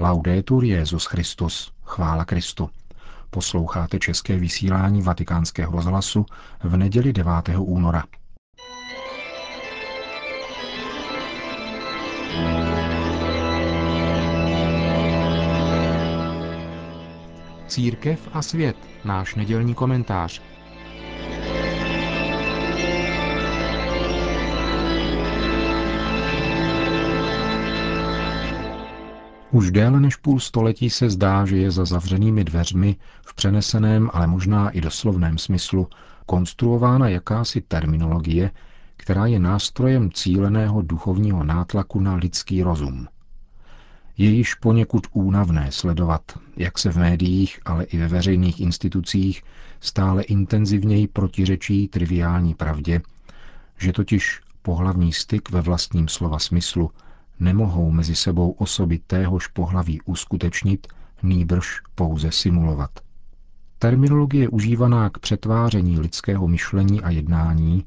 Laudetur Jezus Christus, chvála Kristu. Posloucháte české vysílání Vatikánského rozhlasu v neděli 9. února. Církev a svět, náš nedělní komentář. Už déle než půl století se zdá, že je za zavřenými dveřmi v přeneseném, ale možná i doslovném smyslu konstruována jakási terminologie, která je nástrojem cíleného duchovního nátlaku na lidský rozum. Je již poněkud únavné sledovat, jak se v médiích, ale i ve veřejných institucích stále intenzivněji protiřečí triviální pravdě, že totiž pohlavní styk ve vlastním slova smyslu nemohou mezi sebou osoby téhož pohlaví uskutečnit, nýbrž pouze simulovat. Terminologie užívaná k přetváření lidského myšlení a jednání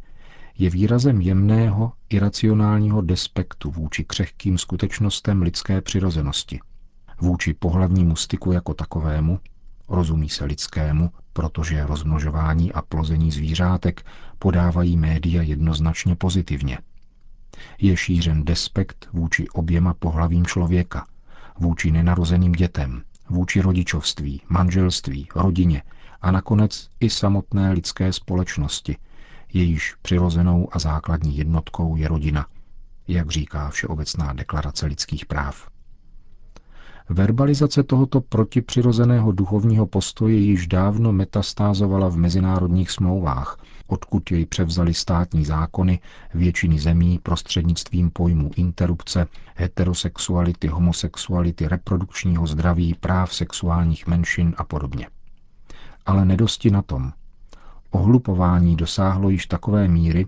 je výrazem jemného, iracionálního despektu vůči křehkým skutečnostem lidské přirozenosti, vůči pohlavnímu styku jako takovému, rozumí se lidskému, protože rozmnožování a plození zvířátek podávají média jednoznačně pozitivně. Je šířen despekt vůči oběma pohlavím člověka, vůči nenarozeným dětem, vůči rodičovství, manželství, rodině a nakonec i samotné lidské společnosti – jejíž přirozenou a základní jednotkou je rodina, jak říká Všeobecná deklarace lidských práv. Verbalizace tohoto protipřirozeného duchovního postoje již dávno metastázovala v mezinárodních smlouvách, odkud jej převzali státní zákony většiny zemí prostřednictvím pojmů interrupce, heterosexuality, homosexuality, reprodukčního zdraví, práv sexuálních menšin a podobně. Ale nedosti na tom. Ohlupování dosáhlo již takové míry,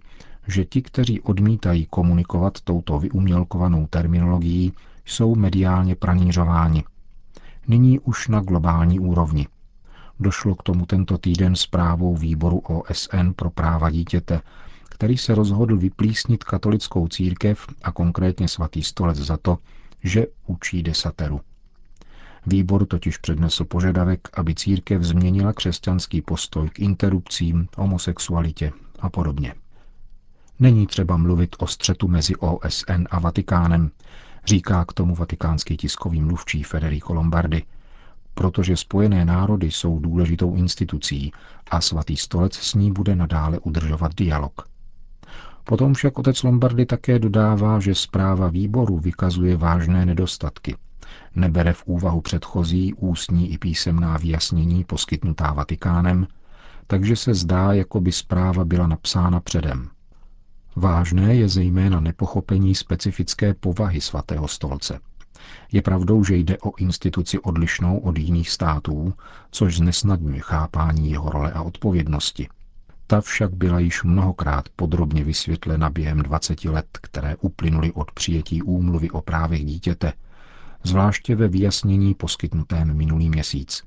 že ti, kteří odmítají komunikovat touto vyumělkovanou terminologií, jsou mediálně pranířováni. Nyní už na globální úrovni. Došlo k tomu tento týden zprávou výboru OSN pro práva dítěte, který se rozhodl vyplísnit katolickou církev a konkrétně svatý stolec za to, že učí desateru. Výbor totiž přednesl požadavek, aby církev změnila křesťanský postoj k interrupcím, homosexualitě a podobně. Není třeba mluvit o střetu mezi OSN a Vatikánem, říká k tomu vatikánský tiskový mluvčí Federico Lombardi, protože Spojené národy jsou důležitou institucí a svatý stolec s ní bude nadále udržovat dialog. Potom však otec Lombardy také dodává, že zpráva výboru vykazuje vážné nedostatky – nebere v úvahu předchozí ústní i písemná vyjasnění poskytnutá Vatikánem, takže se zdá, jako by zpráva byla napsána předem. Vážné je zejména nepochopení specifické povahy svatého stolce. Je pravdou, že jde o instituci odlišnou od jiných států, což znesnadňuje chápání jeho role a odpovědnosti. Ta však byla již mnohokrát podrobně vysvětlena během 20 let, které uplynuly od přijetí úmluvy o právech dítěte zvláště ve vyjasnění poskytnutém minulý měsíc.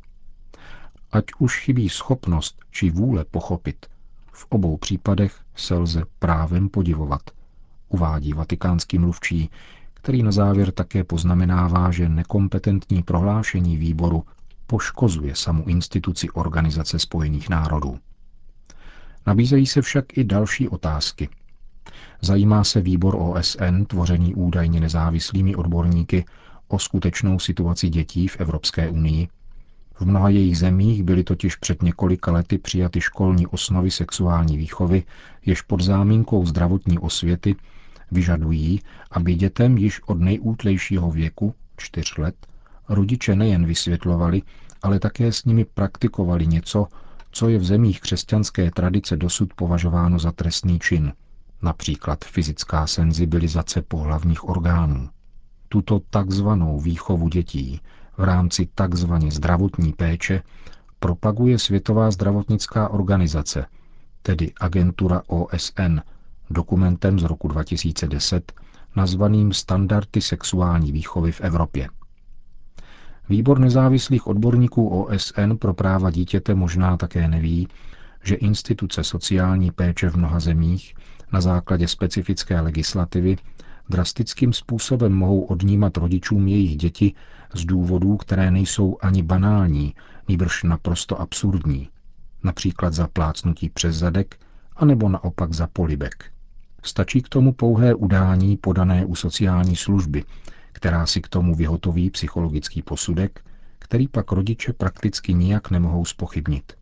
Ať už chybí schopnost či vůle pochopit, v obou případech se lze právem podivovat, uvádí vatikánský mluvčí, který na závěr také poznamenává, že nekompetentní prohlášení výboru poškozuje samu instituci Organizace spojených národů. Nabízejí se však i další otázky. Zajímá se výbor OSN, tvořený údajně nezávislými odborníky, o skutečnou situaci dětí v Evropské unii. V mnoha jejich zemích byly totiž před několika lety přijaty školní osnovy sexuální výchovy, jež pod zámínkou zdravotní osvěty vyžadují, aby dětem již od nejútlejšího věku, čtyř let, rodiče nejen vysvětlovali, ale také s nimi praktikovali něco, co je v zemích křesťanské tradice dosud považováno za trestný čin, například fyzická senzibilizace pohlavních orgánů. Tuto takzvanou výchovu dětí v rámci takzvaně zdravotní péče propaguje Světová zdravotnická organizace, tedy agentura OSN, dokumentem z roku 2010 nazvaným Standardy sexuální výchovy v Evropě. Výbor nezávislých odborníků OSN pro práva dítěte možná také neví, že instituce sociální péče v mnoha zemích na základě specifické legislativy drastickým způsobem mohou odnímat rodičům jejich děti z důvodů, které nejsou ani banální, nýbrž naprosto absurdní. Například za plácnutí přes zadek, anebo naopak za polibek. Stačí k tomu pouhé udání podané u sociální služby, která si k tomu vyhotoví psychologický posudek, který pak rodiče prakticky nijak nemohou spochybnit.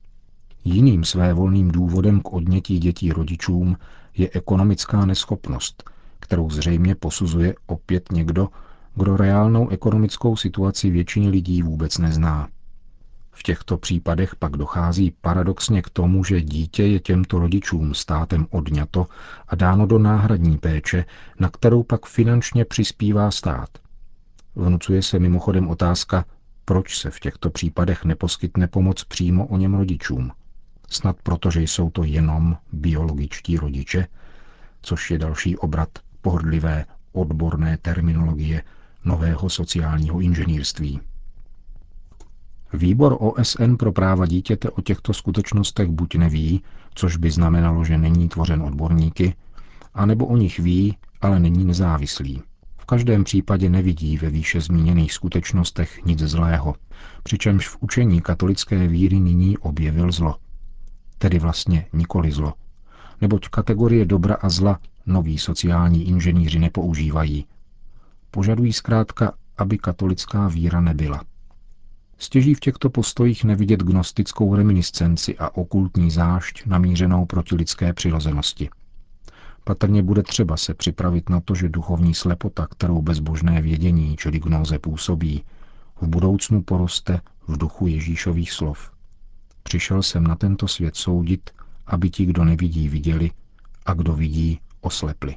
Jiným svévolným důvodem k odnětí dětí rodičům je ekonomická neschopnost, kterou zřejmě posuzuje opět někdo, kdo reálnou ekonomickou situaci většiny lidí vůbec nezná. V těchto případech pak dochází paradoxně k tomu, že dítě je těmto rodičům státem odňato a dáno do náhradní péče, na kterou pak finančně přispívá stát. Vnucuje se mimochodem otázka, proč se v těchto případech neposkytne pomoc přímo o něm rodičům. Snad proto, že jsou to jenom biologičtí rodiče, což je další obrat pohrdlivé odborné terminologie nového sociálního inženýrství. Výbor OSN pro práva dítěte o těchto skutečnostech buď neví, což by znamenalo, že není tvořen odborníky, anebo o nich ví, ale není nezávislý. V každém případě nevidí ve výše zmíněných skutečnostech nic zlého, přičemž v učení katolické víry nyní objevil zlo. Tedy vlastně nikoli zlo. Neboť kategorie dobra a zla noví sociální inženýři nepoužívají. Požadují zkrátka, aby katolická víra nebyla. Stěží v těchto postojích nevidět gnostickou reminiscenci a okultní zášť namířenou proti lidské přirozenosti. Patrně bude třeba se připravit na to, že duchovní slepota, kterou bezbožné vědění, čili gnóze působí, v budoucnu poroste v duchu Ježíšových slov. Přišel jsem na tento svět soudit, aby ti, kdo nevidí, viděli a kdo vidí, oslepli.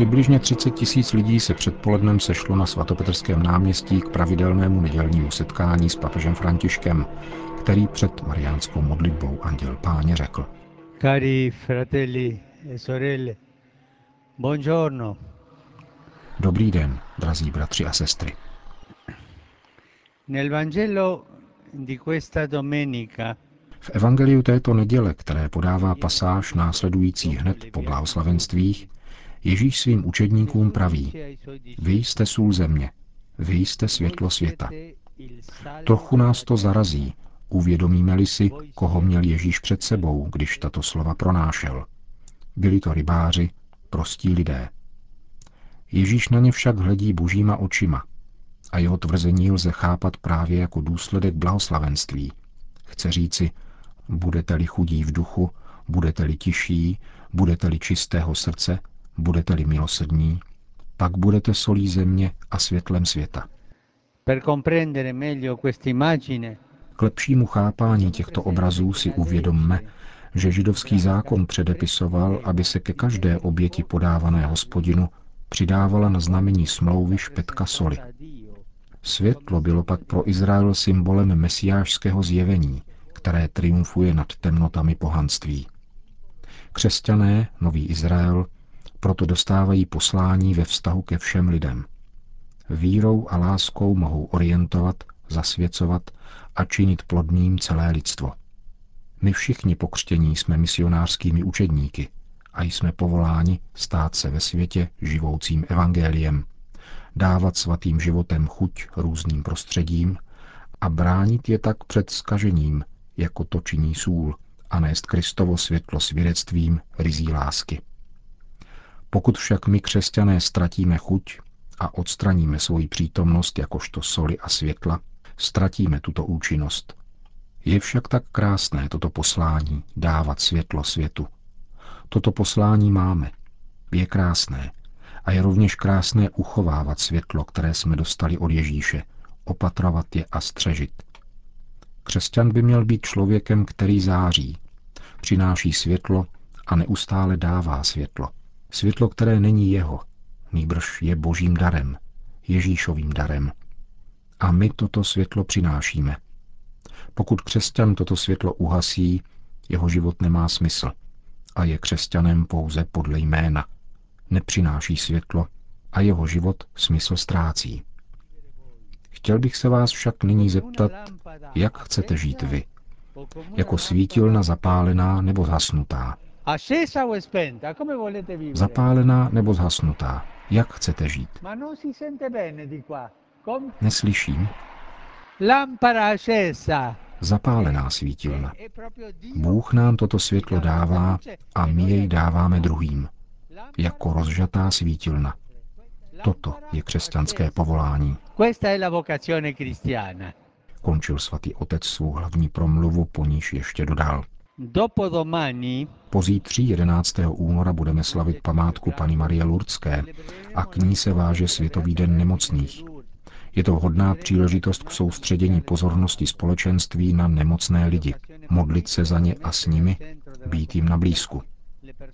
Přibližně 30 tisíc lidí se předpolednem sešlo na svatopetrském náměstí k pravidelnému nedělnímu setkání s papežem Františkem, který před mariánskou modlitbou Anděl Páně řekl. Cari fratelli e sorelle, buongiorno. Dobrý den, drazí bratři a sestry. Nel Vangelo di questa domenica v evangeliu této neděle, které podává pasáž následující hned po blahoslavenstvích, Ježíš svým učedníkům praví, vy jste sůl země, vy jste světlo světa. Trochu nás to zarazí, uvědomíme-li si, koho měl Ježíš před sebou, když tato slova pronášel. Byli to rybáři, prostí lidé. Ježíš na ně však hledí božíma očima a jeho tvrzení lze chápat právě jako důsledek blahoslavenství. Chce říci, budete-li chudí v duchu, budete-li tiší, budete-li čistého srdce, budete-li milosrdní, pak budete solí země a světlem světa. K lepšímu chápání těchto obrazů si uvědomme, že židovský zákon předepisoval, aby se ke každé oběti podávané hospodinu přidávala na znamení smlouvy špetka soli. Světlo bylo pak pro Izrael symbolem mesiášského zjevení, které triumfuje nad temnotami pohanství. Křesťané, nový Izrael, proto dostávají poslání ve vztahu ke všem lidem. Vírou a láskou mohou orientovat, zasvěcovat a činit plodným celé lidstvo. My všichni pokřtění jsme misionářskými učedníky a jsme povoláni stát se ve světě živoucím evangeliem, dávat svatým životem chuť různým prostředím a bránit je tak před skažením, jako to činí sůl, a nést Kristovo světlo svědectvím rizí lásky. Pokud však my křesťané ztratíme chuť a odstraníme svoji přítomnost jakožto soli a světla, ztratíme tuto účinnost. Je však tak krásné toto poslání dávat světlo světu. Toto poslání máme. Je krásné. A je rovněž krásné uchovávat světlo, které jsme dostali od Ježíše, opatrovat je a střežit. Křesťan by měl být člověkem, který září, přináší světlo a neustále dává světlo. Světlo, které není jeho, nýbrž je božím darem, Ježíšovým darem. A my toto světlo přinášíme. Pokud křesťan toto světlo uhasí, jeho život nemá smysl a je křesťanem pouze podle jména. Nepřináší světlo a jeho život smysl ztrácí. Chtěl bych se vás však nyní zeptat, jak chcete žít vy? Jako svítilna zapálená nebo zhasnutá? Zapálená nebo zhasnutá? Jak chcete žít? Neslyším. Zapálená svítilna. Bůh nám toto světlo dává a my jej dáváme druhým. Jako rozžatá svítilna. Toto je křesťanské povolání. Končil svatý otec svou hlavní promluvu, po níž ještě dodal. Pozítří 11. února budeme slavit památku paní Marie Lurdské a k ní se váže Světový den nemocných. Je to vhodná příležitost k soustředění pozornosti společenství na nemocné lidi, modlit se za ně a s nimi, být jim na blízku.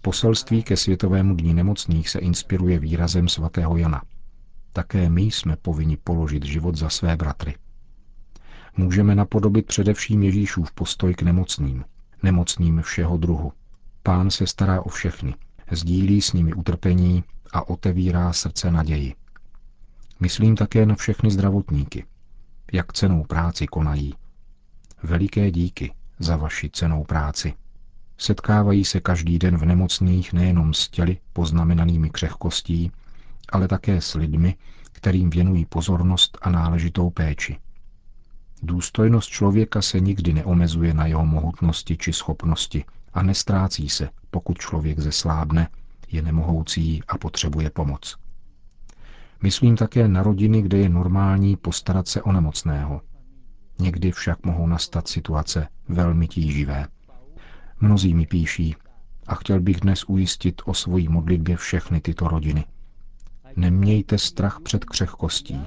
Poselství ke Světovému dní nemocných se inspiruje výrazem svatého Jana. Také my jsme povinni položit život za své bratry. Můžeme napodobit především Ježíšův postoj k nemocným, nemocným všeho druhu. Pán se stará o všechny, sdílí s nimi utrpení a otevírá srdce naději. Myslím také na všechny zdravotníky. Jak cenou práci konají. Veliké díky za vaši cenou práci. Setkávají se každý den v nemocných nejenom s těly poznamenanými křehkostí, ale také s lidmi, kterým věnují pozornost a náležitou péči. Důstojnost člověka se nikdy neomezuje na jeho mohutnosti či schopnosti a nestrácí se, pokud člověk zeslábne, je nemohoucí a potřebuje pomoc. Myslím také na rodiny, kde je normální postarat se o nemocného. Někdy však mohou nastat situace velmi tíživé. Mnozí mi píší a chtěl bych dnes ujistit o svojí modlitbě všechny tyto rodiny. Nemějte strach před křehkostí.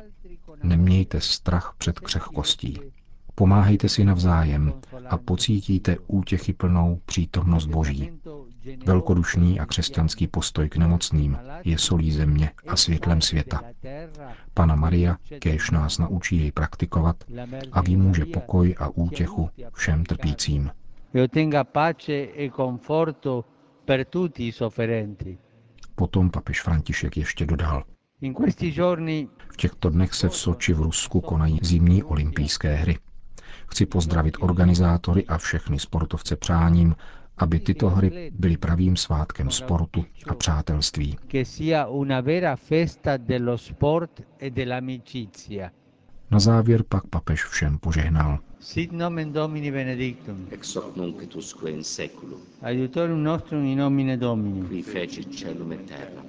Nemějte strach před křehkostí. Pomáhejte si navzájem a pocítíte útěchy plnou přítomnost Boží. Velkodušný a křesťanský postoj k nemocným je solí země a světlem světa. Pana Maria kéž nás naučí jej praktikovat a vymůže pokoj a útěchu všem trpícím. Potom papež František ještě dodal. V těchto dnech se v Soči v Rusku konají zimní olympijské hry. Chci pozdravit organizátory a všechny sportovce přáním, aby tyto hry byly pravým svátkem sportu a přátelství. Na závěr pak papež všem požehnal. Sit nomen Domini benedictum. Ex hoc nunc et usque in seculum. Aiutorium nostrum in nomine Domini. Qui fecit celum et terra.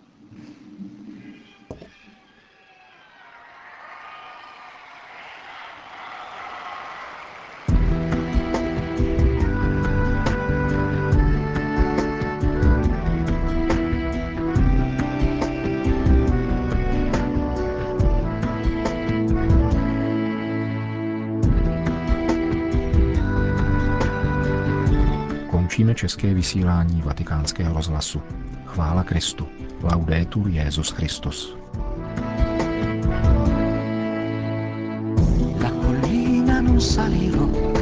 České vysílání vatikánského rozhlasu. Chvála Kristu. Laudetur Jezus Christus. La collina non salirò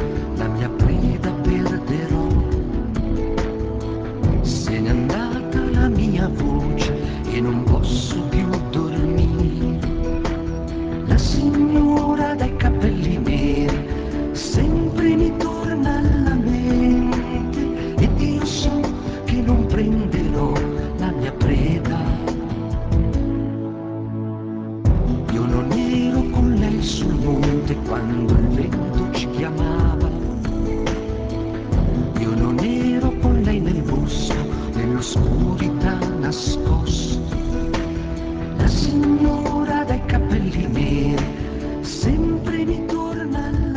quando vento ci chiamava. Io non ero con lei nel busto, nell'oscurità nascosto. La signora dai capelli neri sempre mi torna